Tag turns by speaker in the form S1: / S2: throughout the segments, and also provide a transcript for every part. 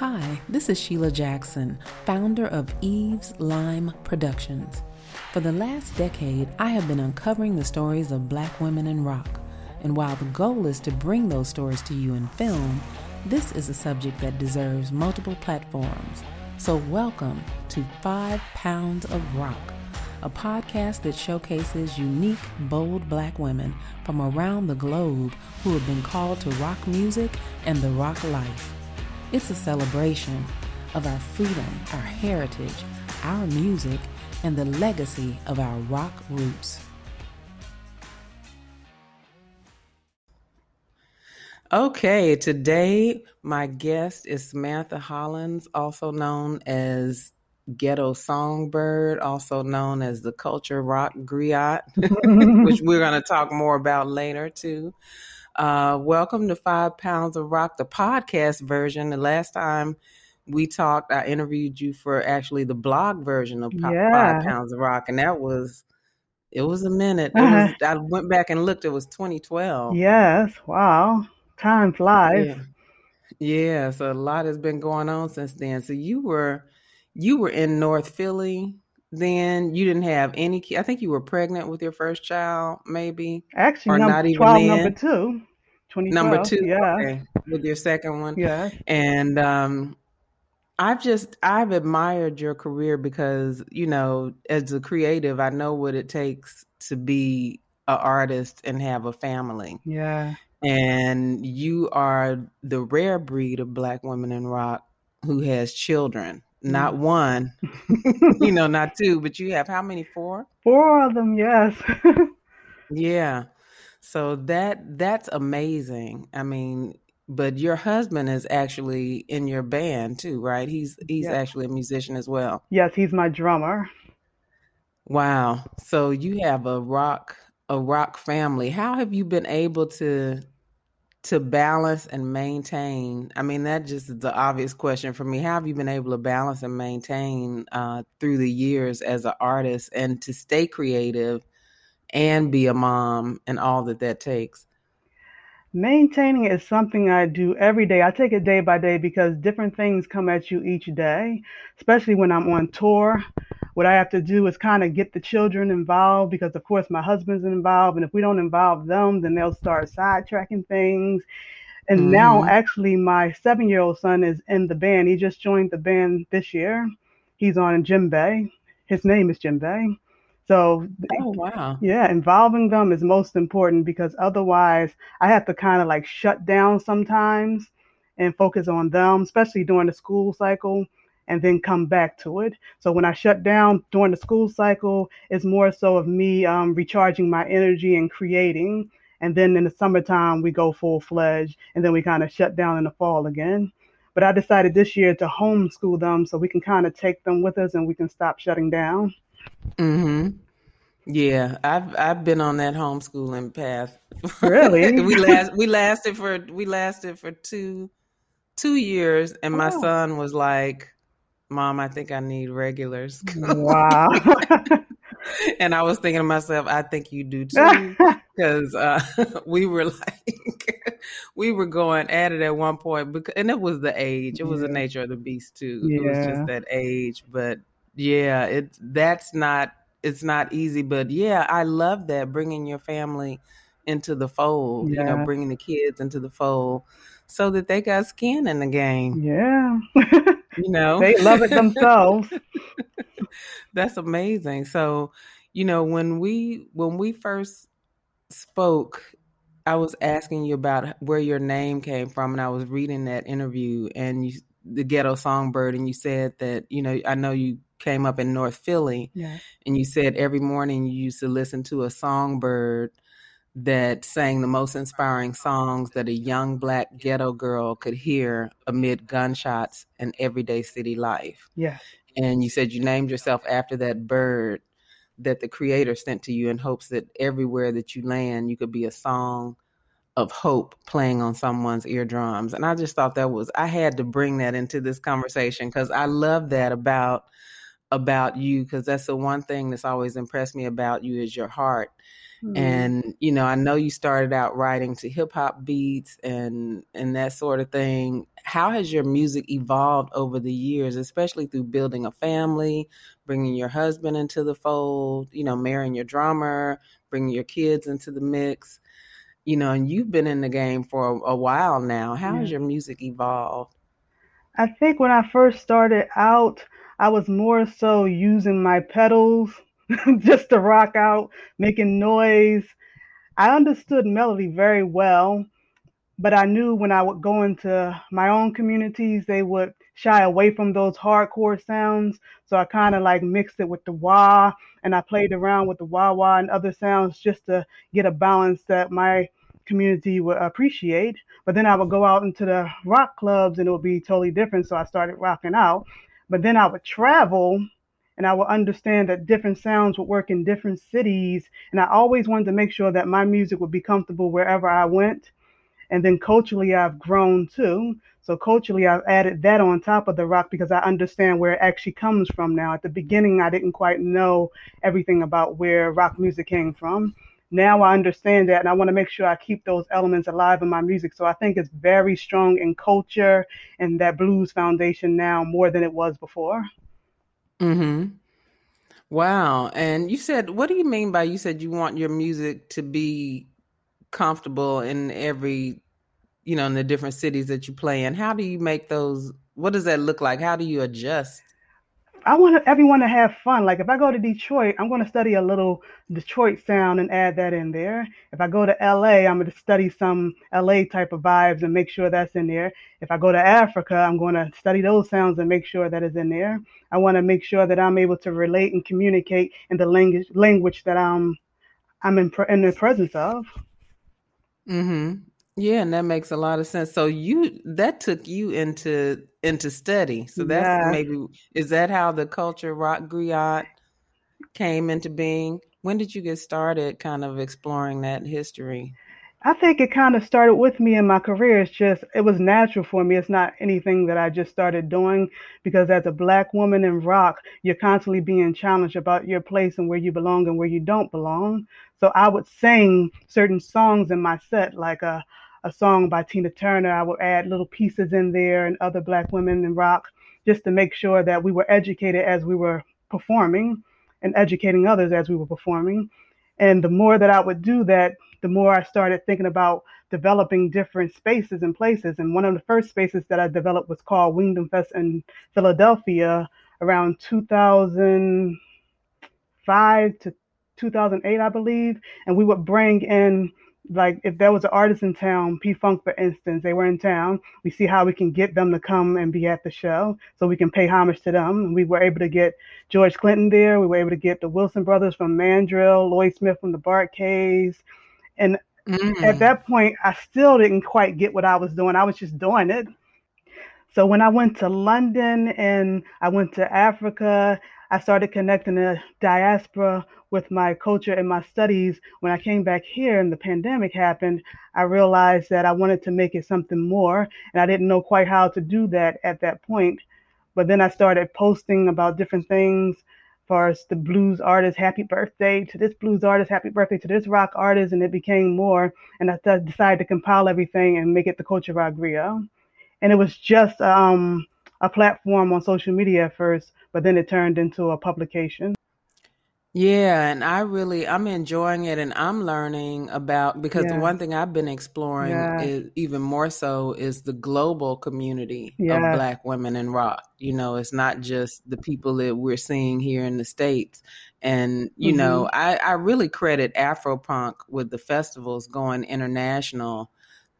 S1: Hi, this is Sheila Jackson, founder of Eve's Lime Productions. For the last decade, I have been uncovering the stories of black women in rock. And while the goal is to bring those stories to you in film, this is a subject that deserves multiple platforms. So, welcome to Five Pounds of Rock, a podcast that showcases unique, bold black women from around the globe who have been called to rock music and the rock life. It's a celebration of our freedom, our heritage, our music, and the legacy of our rock roots. Okay, today my guest is Samantha Hollins, also known as Ghetto Songbird, also known as the Culture Rock Griot, which we're going to talk more about later too. Uh, welcome to Five Pounds of Rock, the podcast version. The last time we talked, I interviewed you for actually the blog version of yeah. Five Pounds of Rock, and that was it was a minute. Was, I went back and looked. It was 2012.
S2: Yes. Wow. Time flies.
S1: Yeah. yeah. So a lot has been going on since then. So you were you were in North Philly then you didn't have any i think you were pregnant with your first child maybe
S2: actually or number, not even 12 number two
S1: number two yeah okay, with your second one
S2: yeah
S1: and um i've just i've admired your career because you know as a creative i know what it takes to be an artist and have a family
S2: yeah
S1: and you are the rare breed of black women in rock who has children not mm. one, you know, not two, but you have how many? Four?
S2: Four of them, yes.
S1: yeah. So that that's amazing. I mean, but your husband is actually in your band too, right? He's he's yes. actually a musician as well.
S2: Yes, he's my drummer.
S1: Wow. So you have a rock a rock family. How have you been able to to balance and maintain i mean that just is the obvious question for me how have you been able to balance and maintain uh, through the years as an artist and to stay creative and be a mom and all that that takes
S2: Maintaining is something I do every day. I take it day by day because different things come at you each day, especially when I'm on tour. What I have to do is kind of get the children involved because, of course, my husband's involved. And if we don't involve them, then they'll start sidetracking things. And mm-hmm. now, actually, my seven year old son is in the band. He just joined the band this year. He's on djembe. His name is djembe. So,
S1: oh, wow.
S2: Yeah, involving them is most important because otherwise I have to kind of like shut down sometimes and focus on them, especially during the school cycle, and then come back to it. So, when I shut down during the school cycle, it's more so of me um, recharging my energy and creating. And then in the summertime, we go full fledged, and then we kind of shut down in the fall again. But I decided this year to homeschool them so we can kind of take them with us and we can stop shutting down.
S1: Mm-hmm. Yeah, I've I've been on that homeschooling path.
S2: Really?
S1: we last we lasted for we lasted for two two years, and my oh. son was like, "Mom, I think I need regular school."
S2: Wow.
S1: and I was thinking to myself, I think you do too, because uh, we were like, we were going at it at one point, because, and it was the age, it was yeah. the nature of the beast too. Yeah. It was just that age, but yeah, it that's not it's not easy, but yeah, I love that bringing your family into the fold. Yeah. You know, bringing the kids into the fold so that they got skin in the game.
S2: Yeah,
S1: you know,
S2: they love it themselves.
S1: That's amazing. So, you know, when we when we first spoke I was asking you about where your name came from, and I was reading that interview, and you, the Ghetto Songbird, and you said that you know I know you came up in North Philly,
S2: yeah.
S1: and you said every morning you used to listen to a songbird that sang the most inspiring songs that a young black ghetto girl could hear amid gunshots and everyday city life.
S2: Yeah.
S1: And you said you named yourself after that bird that the creator sent to you in hopes that everywhere that you land, you could be a song of hope playing on someone's eardrums. And I just thought that was, I had to bring that into this conversation because I love that about about you because that's the one thing that's always impressed me about you is your heart Mm-hmm. And you know, I know you started out writing to hip hop beats and and that sort of thing. How has your music evolved over the years, especially through building a family, bringing your husband into the fold, you know, marrying your drummer, bringing your kids into the mix? You know, and you've been in the game for a, a while now. How yeah. has your music evolved?
S2: I think when I first started out, I was more so using my pedals just to rock out, making noise. I understood melody very well, but I knew when I would go into my own communities, they would shy away from those hardcore sounds. So I kind of like mixed it with the wah and I played around with the wah wah and other sounds just to get a balance that my community would appreciate. But then I would go out into the rock clubs and it would be totally different. So I started rocking out. But then I would travel and I would understand that different sounds would work in different cities. And I always wanted to make sure that my music would be comfortable wherever I went. And then culturally, I've grown too. So culturally, I've added that on top of the rock because I understand where it actually comes from now. At the beginning, I didn't quite know everything about where rock music came from. Now I understand that, and I want to make sure I keep those elements alive in my music. So I think it's very strong in culture and that blues foundation now more than it was before.
S1: Hmm. Wow. And you said, what do you mean by you said you want your music to be comfortable in every, you know, in the different cities that you play in? How do you make those? What does that look like? How do you adjust?
S2: I want everyone to have fun. Like if I go to Detroit, I'm going to study a little Detroit sound and add that in there. If I go to LA, I'm going to study some LA type of vibes and make sure that's in there. If I go to Africa, I'm going to study those sounds and make sure that is in there. I want to make sure that I'm able to relate and communicate in the language language that I'm I'm in, in the presence of.
S1: Mhm. Yeah, and that makes a lot of sense. So you that took you into into study. So that's yeah. maybe is that how the culture rock griot came into being? When did you get started kind of exploring that history?
S2: I think it kind of started with me in my career. It's just, it was natural for me. It's not anything that I just started doing because as a black woman in rock, you're constantly being challenged about your place and where you belong and where you don't belong. So I would sing certain songs in my set, like a, a song by Tina Turner. I would add little pieces in there and other black women in rock just to make sure that we were educated as we were performing and educating others as we were performing. And the more that I would do that, the more I started thinking about developing different spaces and places. And one of the first spaces that I developed was called Wingdom Fest in Philadelphia around 2005 to 2008, I believe. And we would bring in like if there was an artist in town, P Funk for instance, they were in town, we see how we can get them to come and be at the show so we can pay homage to them. We were able to get George Clinton there, we were able to get the Wilson brothers from Mandrill, Lloyd Smith from the Bar-Kays. And mm. at that point I still didn't quite get what I was doing. I was just doing it. So when I went to London and I went to Africa, I started connecting the diaspora with my culture and my studies, when I came back here and the pandemic happened, I realized that I wanted to make it something more. And I didn't know quite how to do that at that point. But then I started posting about different things far as the blues artist, happy birthday to this blues artist, happy birthday to this rock artist, and it became more. And I decided to compile everything and make it the Culture Rock Griot. And it was just um, a platform on social media at first, but then it turned into a publication.
S1: Yeah, and I really I'm enjoying it and I'm learning about because the one thing I've been exploring
S2: Yeah.
S1: is even more so is the global community of black women in rock. You know, it's not just the people that we're seeing here in the States. And, you know, hmm I, I really credit Afropunk with the festivals going international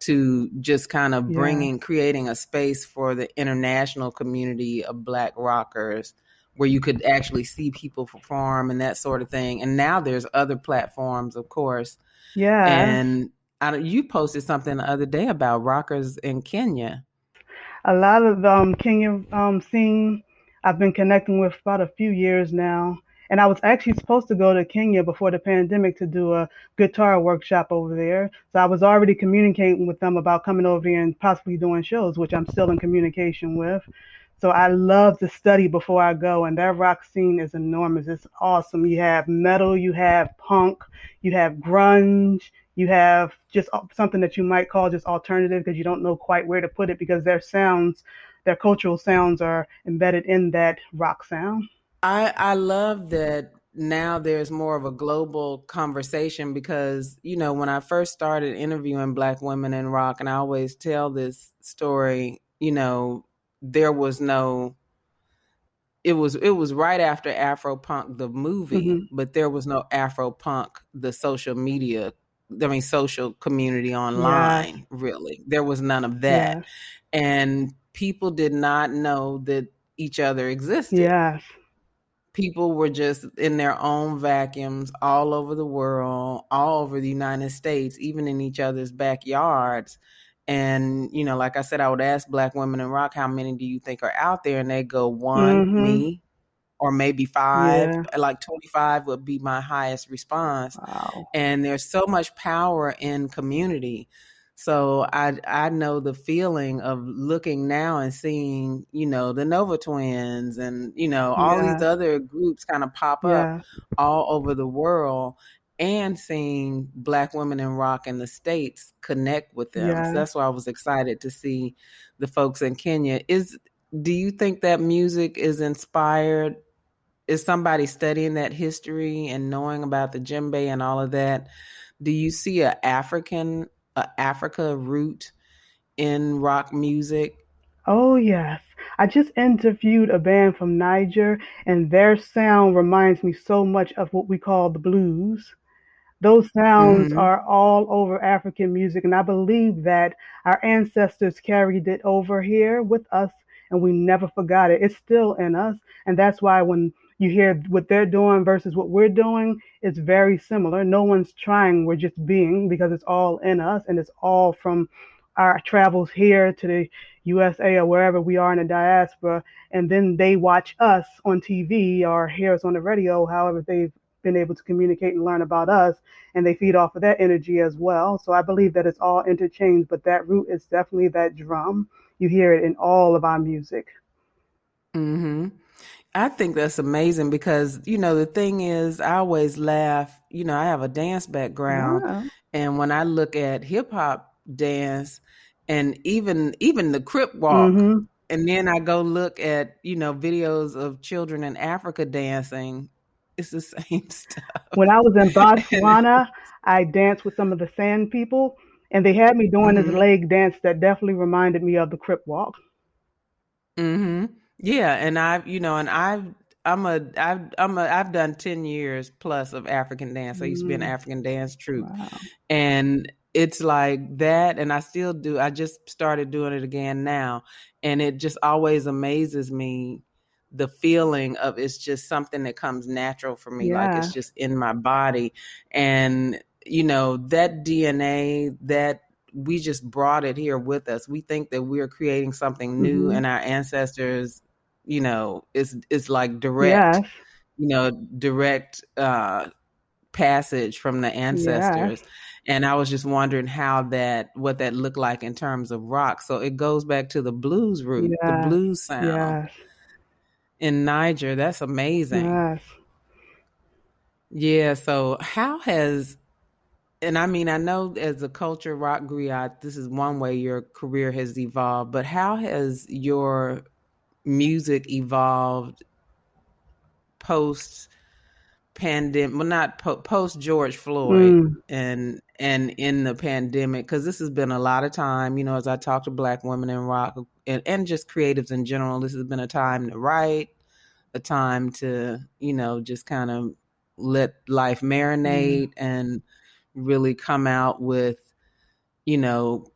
S1: to just kind of Yeah. bringing, creating a space for the international community of black rockers where you could actually see people perform and that sort of thing. And now there's other platforms, of course.
S2: Yeah.
S1: And I, you posted something the other day about rockers in Kenya.
S2: A lot of the um, Kenya um, scene I've been connecting with about a few years now. And I was actually supposed to go to Kenya before the pandemic to do a guitar workshop over there. So I was already communicating with them about coming over here and possibly doing shows, which I'm still in communication with. So I love to study before I go, and that rock scene is enormous. It's awesome. You have metal, you have punk, you have grunge, you have just something that you might call just alternative because you don't know quite where to put it because their sounds, their cultural sounds are embedded in that rock sound.
S1: I I love that now there's more of a global conversation because you know when I first started interviewing black women in rock and I always tell this story, you know, there was no it was it was right after Afro Punk the movie, mm-hmm. but there was no Afro Punk the social media I mean social community online yeah. really. There was none of that. Yeah. And people did not know that each other existed.
S2: Yes.
S1: People were just in their own vacuums all over the world, all over the United States, even in each other's backyards and, you know, like I said, I would ask black women in rock, how many do you think are out there? And they go, one, mm-hmm. me, or maybe five. Yeah. Like 25 would be my highest response. Wow. And there's so much power in community. So I I know the feeling of looking now and seeing, you know, the Nova Twins and, you know, all yeah. these other groups kind of pop yeah. up all over the world and seeing black women in rock in the states connect with them. Yeah. So that's why I was excited to see the folks in Kenya. Is do you think that music is inspired? Is somebody studying that history and knowing about the djembe and all of that? Do you see a African a Africa root in rock music?
S2: Oh yes. I just interviewed a band from Niger, and their sound reminds me so much of what we call the blues. Those sounds mm-hmm. are all over African music, and I believe that our ancestors carried it over here with us, and we never forgot it. It's still in us, and that's why when you hear what they're doing versus what we're doing, it's very similar. No one's trying, we're just being because it's all in us, and it's all from our travels here to the USA or wherever we are in the diaspora, and then they watch us on TV or hear us on the radio, however they've been able to communicate and learn about us, and they feed off of that energy as well. So I believe that it's all interchanged, but that root is definitely that drum. You hear it in all of our music.
S1: Hmm. I think that's amazing because you know the thing is, I always laugh. You know, I have a dance background, yeah. and when I look at hip hop dance, and even even the crip walk. Mm-hmm. And then I go look at, you know, videos of children in Africa dancing it's the same stuff.
S2: When I was in Botswana, I danced with some of the sand people, and they had me doing mm-hmm. this leg dance that definitely reminded me of the Crip Walk.
S1: Hmm. Yeah, and I've you know, and I've I'm a I've I'm a I've done ten years plus of African dance. I used to be an mm-hmm. African dance troupe, wow. and it's like that, and I still do. I just started doing it again now, and it just always amazes me the feeling of it's just something that comes natural for me yeah. like it's just in my body and you know that dna that we just brought it here with us we think that we're creating something new mm-hmm. and our ancestors you know it's it's like direct yeah. you know direct uh passage from the ancestors yeah. and i was just wondering how that what that looked like in terms of rock so it goes back to the blues root the blues sound in Niger. That's amazing. Yeah. So how has and I mean I know as a culture rock griot, this is one way your career has evolved, but how has your music evolved post pandemic well not po- post George Floyd mm. and and in the pandemic because this has been a lot of time you know as I talk to black women in rock and, and just creatives in general this has been a time to write a time to, you know, just kind of let life marinate mm. and really come out with, you know,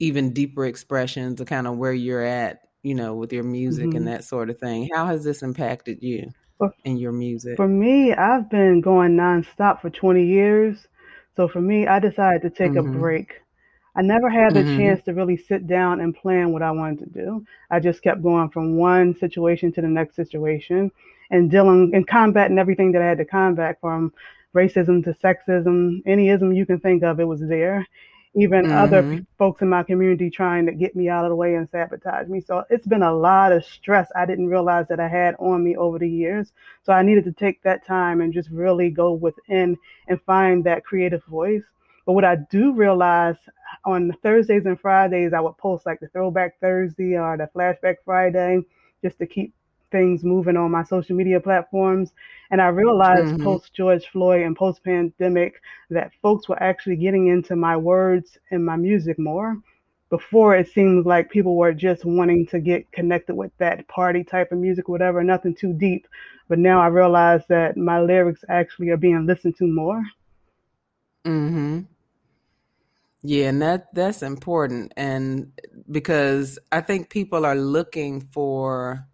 S1: even deeper expressions of kind of where you're at, you know, with your music mm-hmm. and that sort of thing. How has this impacted you and your music?
S2: For me, I've been going nonstop for 20 years. So for me, I decided to take mm-hmm. a break I never had the mm-hmm. chance to really sit down and plan what I wanted to do. I just kept going from one situation to the next situation and dealing and combating everything that I had to combat from racism to sexism, any ism you can think of, it was there. Even mm-hmm. other folks in my community trying to get me out of the way and sabotage me. So it's been a lot of stress I didn't realize that I had on me over the years. So I needed to take that time and just really go within and find that creative voice. But what I do realize on Thursdays and Fridays, I would post like the Throwback Thursday or the Flashback Friday just to keep things moving on my social media platforms. And I realized mm-hmm. post George Floyd and post pandemic that folks were actually getting into my words and my music more. Before it seemed like people were just wanting to get connected with that party type of music, whatever, nothing too deep. But now I realize that my lyrics actually are being listened to more.
S1: Mm-hmm. Yeah, and that that's important, and because I think people are looking for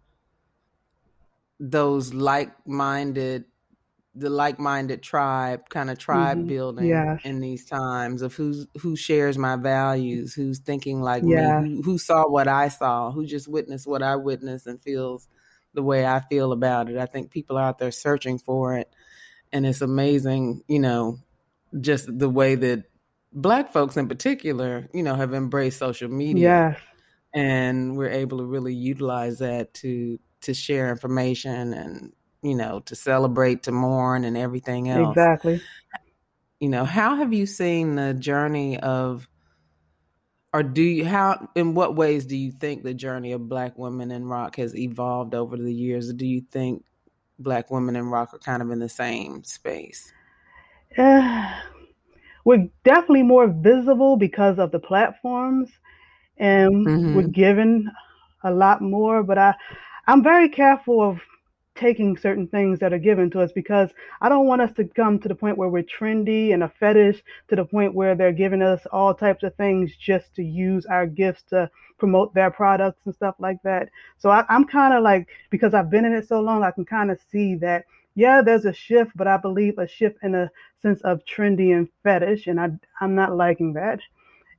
S1: those like-minded the like-minded tribe kind of tribe mm-hmm. building yes. in these times of who's who shares my values who's thinking like yeah. me who, who, saw what i saw who just witnessed what i witnessed and feels the way i feel about it i think people are out there searching for it and it's amazing you know just the way that black folks in particular you know have embraced social media
S2: yes.
S1: and we're able to really utilize that to to share information and you know to celebrate to mourn and everything else.
S2: Exactly.
S1: You know how have you seen the journey of or do you how in what ways do you think the journey of black women in rock has evolved over the years? Do you think black women in rock are kind of in the same space?
S2: Uh, we're definitely more visible because of the platforms and mm-hmm. we're given a lot more but i I'm very careful of taking certain things that are given to us because I don't want us to come to the point where we're trendy and a fetish to the point where they're giving us all types of things just to use our gifts to promote their products and stuff like that. So I, am kind of like, because I've been in it so long, I can kind of see that, yeah, there's a shift, but I believe a shift in a sense of trendy and fetish. And I, I'm not liking that.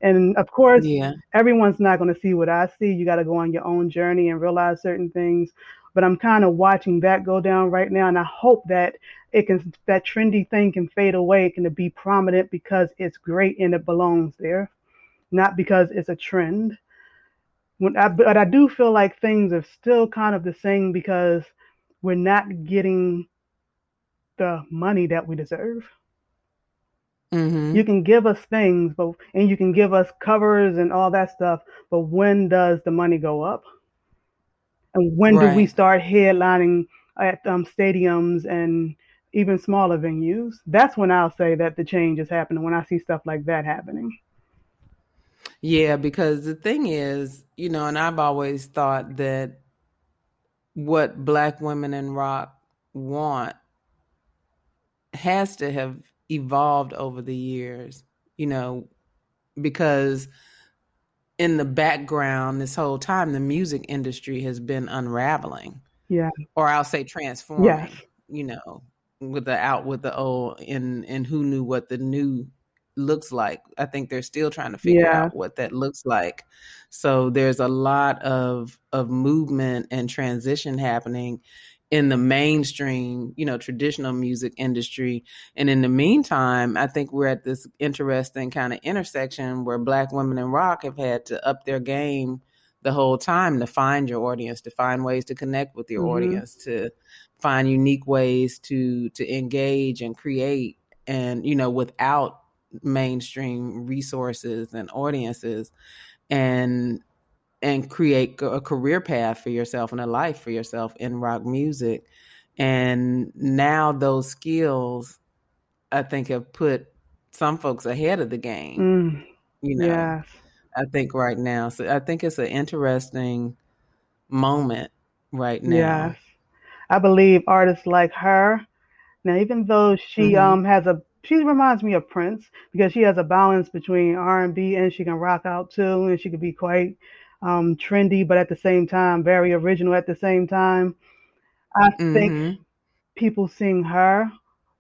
S2: And of course, yeah. everyone's not going to see what I see. You got to go on your own journey and realize certain things. But I'm kind of watching that go down right now, and I hope that it can that trendy thing can fade away, it can be prominent because it's great and it belongs there, not because it's a trend. When I, but I do feel like things are still kind of the same because we're not getting the money that we deserve. Mm-hmm. You can give us things, but and you can give us covers and all that stuff, but when does the money go up? And when right. do we start headlining at um, stadiums and even smaller venues? That's when I'll say that the change is happening. When I see stuff like that happening.
S1: Yeah, because the thing is, you know, and I've always thought that what Black women in rock want has to have evolved over the years, you know, because in the background this whole time the music industry has been unraveling.
S2: Yeah.
S1: Or I'll say transforming. Yes. You know, with the out with the old and and who knew what the new looks like. I think they're still trying to figure yeah. out what that looks like. So there's a lot of of movement and transition happening in the mainstream, you know, traditional music industry. And in the meantime, I think we're at this interesting kind of intersection where black women in rock have had to up their game the whole time to find your audience, to find ways to connect with your mm-hmm. audience, to find unique ways to to engage and create and you know without mainstream resources and audiences and and create a career path for yourself and a life for yourself in rock music. And now those skills, I think, have put some folks ahead of the game. Mm, you know, yes. I think right now. So I think it's an interesting moment right now. Yes.
S2: I believe artists like her. Now, even though she mm-hmm. um has a she reminds me of Prince because she has a balance between R and B and she can rock out too, and she could be quite um, trendy, but at the same time, very original at the same time. I mm-hmm. think people seeing her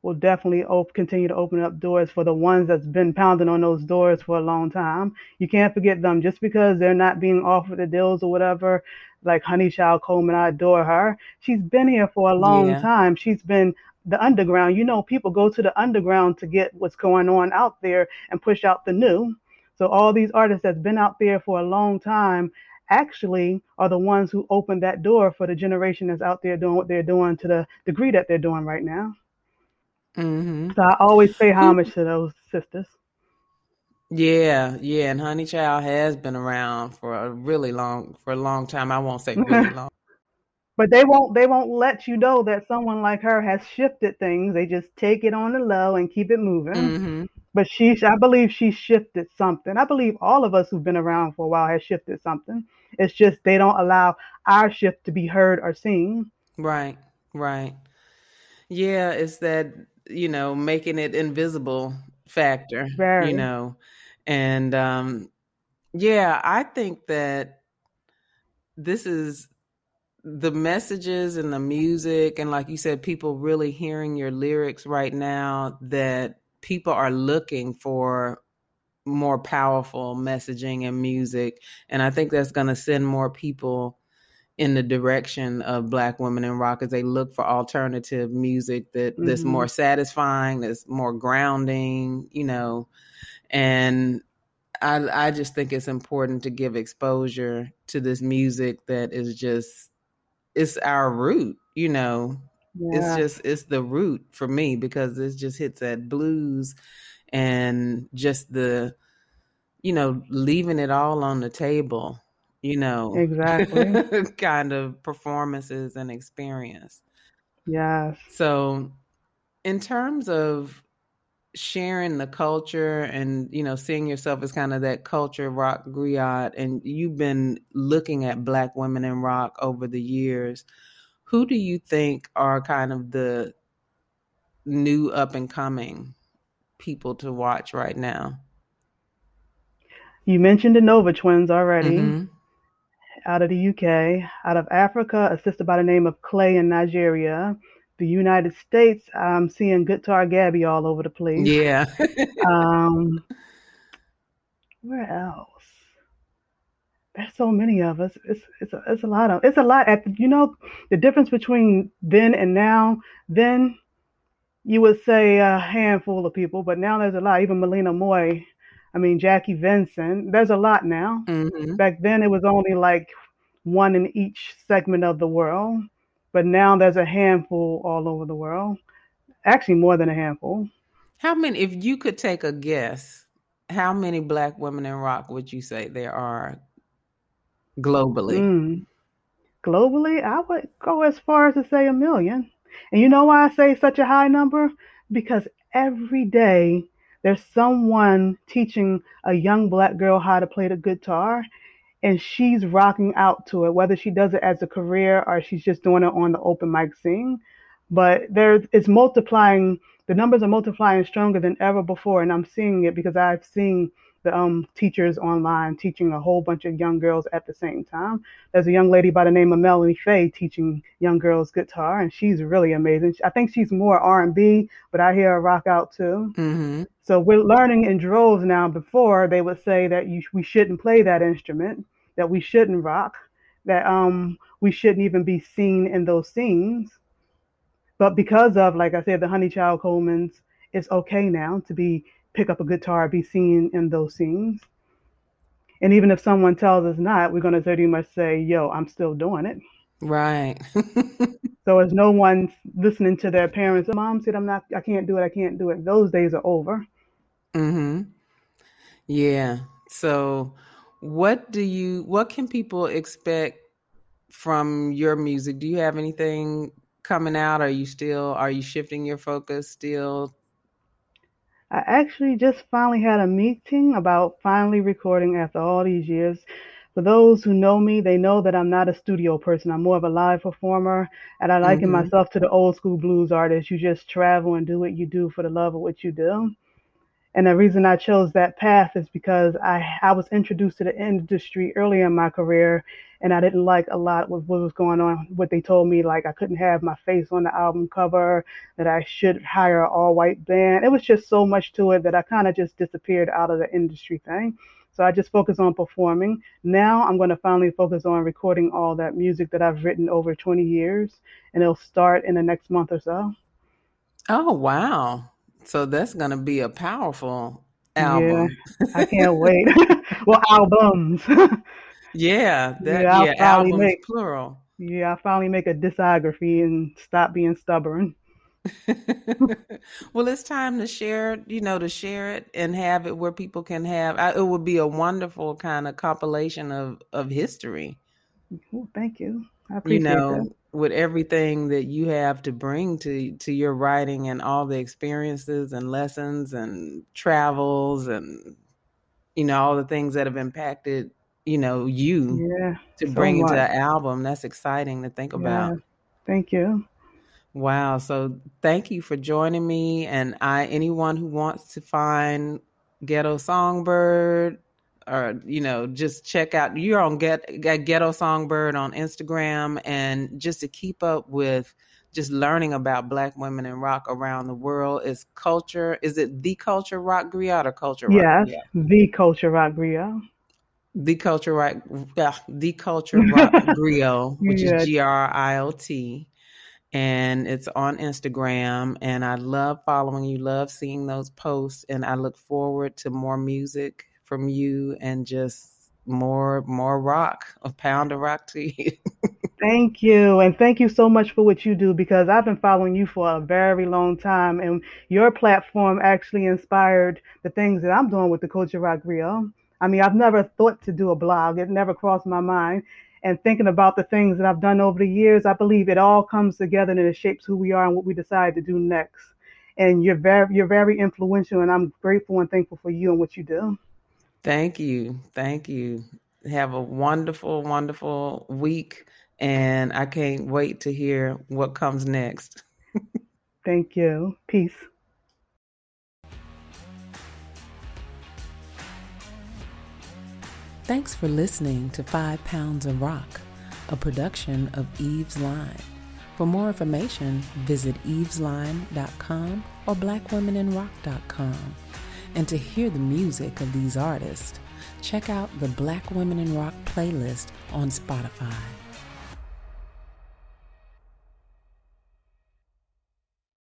S2: will definitely op- continue to open up doors for the ones that's been pounding on those doors for a long time. You can't forget them just because they're not being offered the deals or whatever. Like Honeychild Coleman, I adore her. She's been here for a long yeah. time. She's been the underground. You know, people go to the underground to get what's going on out there and push out the new. So all these artists that's been out there for a long time actually are the ones who opened that door for the generation that's out there doing what they're doing to the degree that they're doing right now.
S1: Mm-hmm.
S2: So I always pay homage to those sisters.
S1: Yeah, yeah, and Honeychild has been around for a really long for a long time. I won't say really long.
S2: But they won't they won't let you know that someone like her has shifted things. They just take it on the low and keep it moving.
S1: Mm-hmm.
S2: But she I believe she shifted something. I believe all of us who've been around for a while has shifted something. It's just they don't allow our shift to be heard or seen.
S1: Right, right. Yeah, it's that, you know, making it invisible factor,
S2: Very.
S1: you know. And um yeah, I think that this is the messages and the music and like you said people really hearing your lyrics right now that people are looking for more powerful messaging and music and i think that's going to send more people in the direction of black women in rock as they look for alternative music that that's
S2: Mhm.
S1: more satisfying that's more grounding you know and i i just think it's important to give exposure to this music that is just it's our root you know
S2: Yeah.
S1: it's just it's the root for me because it just hits that blues and just the you know leaving it all on the table you know
S2: Exactly.
S1: kind of performances and experience
S2: yes.
S1: so in terms of sharing the culture and you know seeing yourself as kind of that culture rock griot and you've been looking at black women in rock over the years who do you think are kind of the new up and coming people to watch right now
S2: You mentioned the Nova twins already.
S1: Mhm.
S2: Out of the UK, out of Africa, a sister by the name of Clay in Nigeria. The United States, I'm seeing Guitar Gabby all over the place.
S1: yeah
S2: Um, where else? There's so many of us. It's it's a, it's a lot of it's a lot. At you know the difference between then and now. Then you would say a handful of people, but now there's a lot. Even Melina Moy, I mean Jackie Vincent. There's a lot now.
S1: hmm
S2: Back then it was only like one in each segment of the world, but now there's a handful all over the world. Actually, more than a handful.
S1: how many if you could take a guess how many black women in rock would you say there are globally
S2: Mm. Globally, I would go as far as to say a million. And you know why I say such a high number? Because every day there's someone teaching a young black girl how to play the guitar, and she's rocking out to it, whether she does it as a career or she's just doing it on the open mic scene. But there, it's multiplying. The numbers are multiplying stronger than ever before, and I'm seeing it because I've seen the um, teachers online teaching a whole bunch of young girls at the same time. There's a young lady by the name of Melanie Faye teaching young girls guitar, and she's really amazing. I think she's more R&B, but I hear her rock out too.
S1: hmm
S2: So we're learning in droves now. Before they would say that you we shouldn't play that instrument, that we shouldn't rock, that um we shouldn't even be seen in those scenes. But because of, like I said, the Honeychild Colemans, it's okay now to be pick up a guitar, be seen in those scenes. And even if someone tells us not, we're going to pretty much say, "Yo, I'm still doing it."
S1: right
S2: So as no one listening to their parents, "Mom said I'm not, I can't do it, I can't do it." Those days are over.
S1: hmm Yeah. So what do you what can people expect from your music? Do you have anything coming out? Are you still are you shifting your focus still?
S2: I actually just finally had a meeting about finally recording after all these years. For those who know me, they know that I'm not a studio person. I'm more of a live performer, and I liken
S1: Mhm.
S2: myself to the old school blues artist. You just travel and do what you do for the love of what you do. And the reason I chose that path is because I I was introduced to the industry early in my career, and I didn't like a lot of what was going on. What they told me, like I couldn't have my face on the album cover, that I should hire an all-white band. It was just so much to it that I kind of just disappeared out of the industry thing. So I just focused on performing. Now I'm going to finally focus on recording all that music that I've written over 20 years, and it'll start in the next month or so.
S1: Oh, wow. So that's going to be a powerful album.
S2: Yeah, I can't wait. well, albums.
S1: yeah, that yeah, yeah albums make, plural.
S2: Yeah, I finally make a discography and stop being stubborn.
S1: well, it's time to share, you know, to share it and have it where people can have. I, it would be a wonderful kind of compilation of of history.
S2: Well, thank you.
S1: You know,
S2: that.
S1: with everything that you have to bring to to your writing and all the experiences and lessons and travels and you know all the things that have impacted you know you
S2: yeah,
S1: to
S2: so
S1: bring
S2: much.
S1: into the album. That's exciting to think about.
S2: Thank you.
S1: Wow. So thank you for joining me. And I anyone who wants to find Ghetto Songbird or you know just check out you're on get, Ghetto Songbird on Instagram and just to keep up with just learning about black women in rock around the world is culture is it the culture rock griot or culture rock
S2: yes griot? the culture rock griot
S1: the culture rock the culture rock griot which yeah. is g-r-i-o-t and it's on Instagram. And I love following you, love seeing those posts, and I look forward to more music from you and just more more rock, a pound of rock to you.
S2: thank you, and thank you so much for what you do because I've been following you for a very long time, and your platform actually inspired the things that I'm doing with the Culture Rock Griot. I mean, I've never thought to do a blog; it never crossed my mind and thinking about the things that I've done over the years, I believe it all comes together and it shapes who we are and what we decide to do next. And you're very you're very influential and I'm grateful and thankful for you and what you do.
S1: Thank you. Thank you. Have a wonderful, wonderful week and I can't wait to hear what comes next.
S2: Thank you. Peace.
S1: Thanks for listening to Five Pounds of Rock, a production of Eve's Line. For more information, visit evesline.com or blackwomeninrock.com. And to hear the music of these artists, check out the Black Women in Rock playlist on Spotify.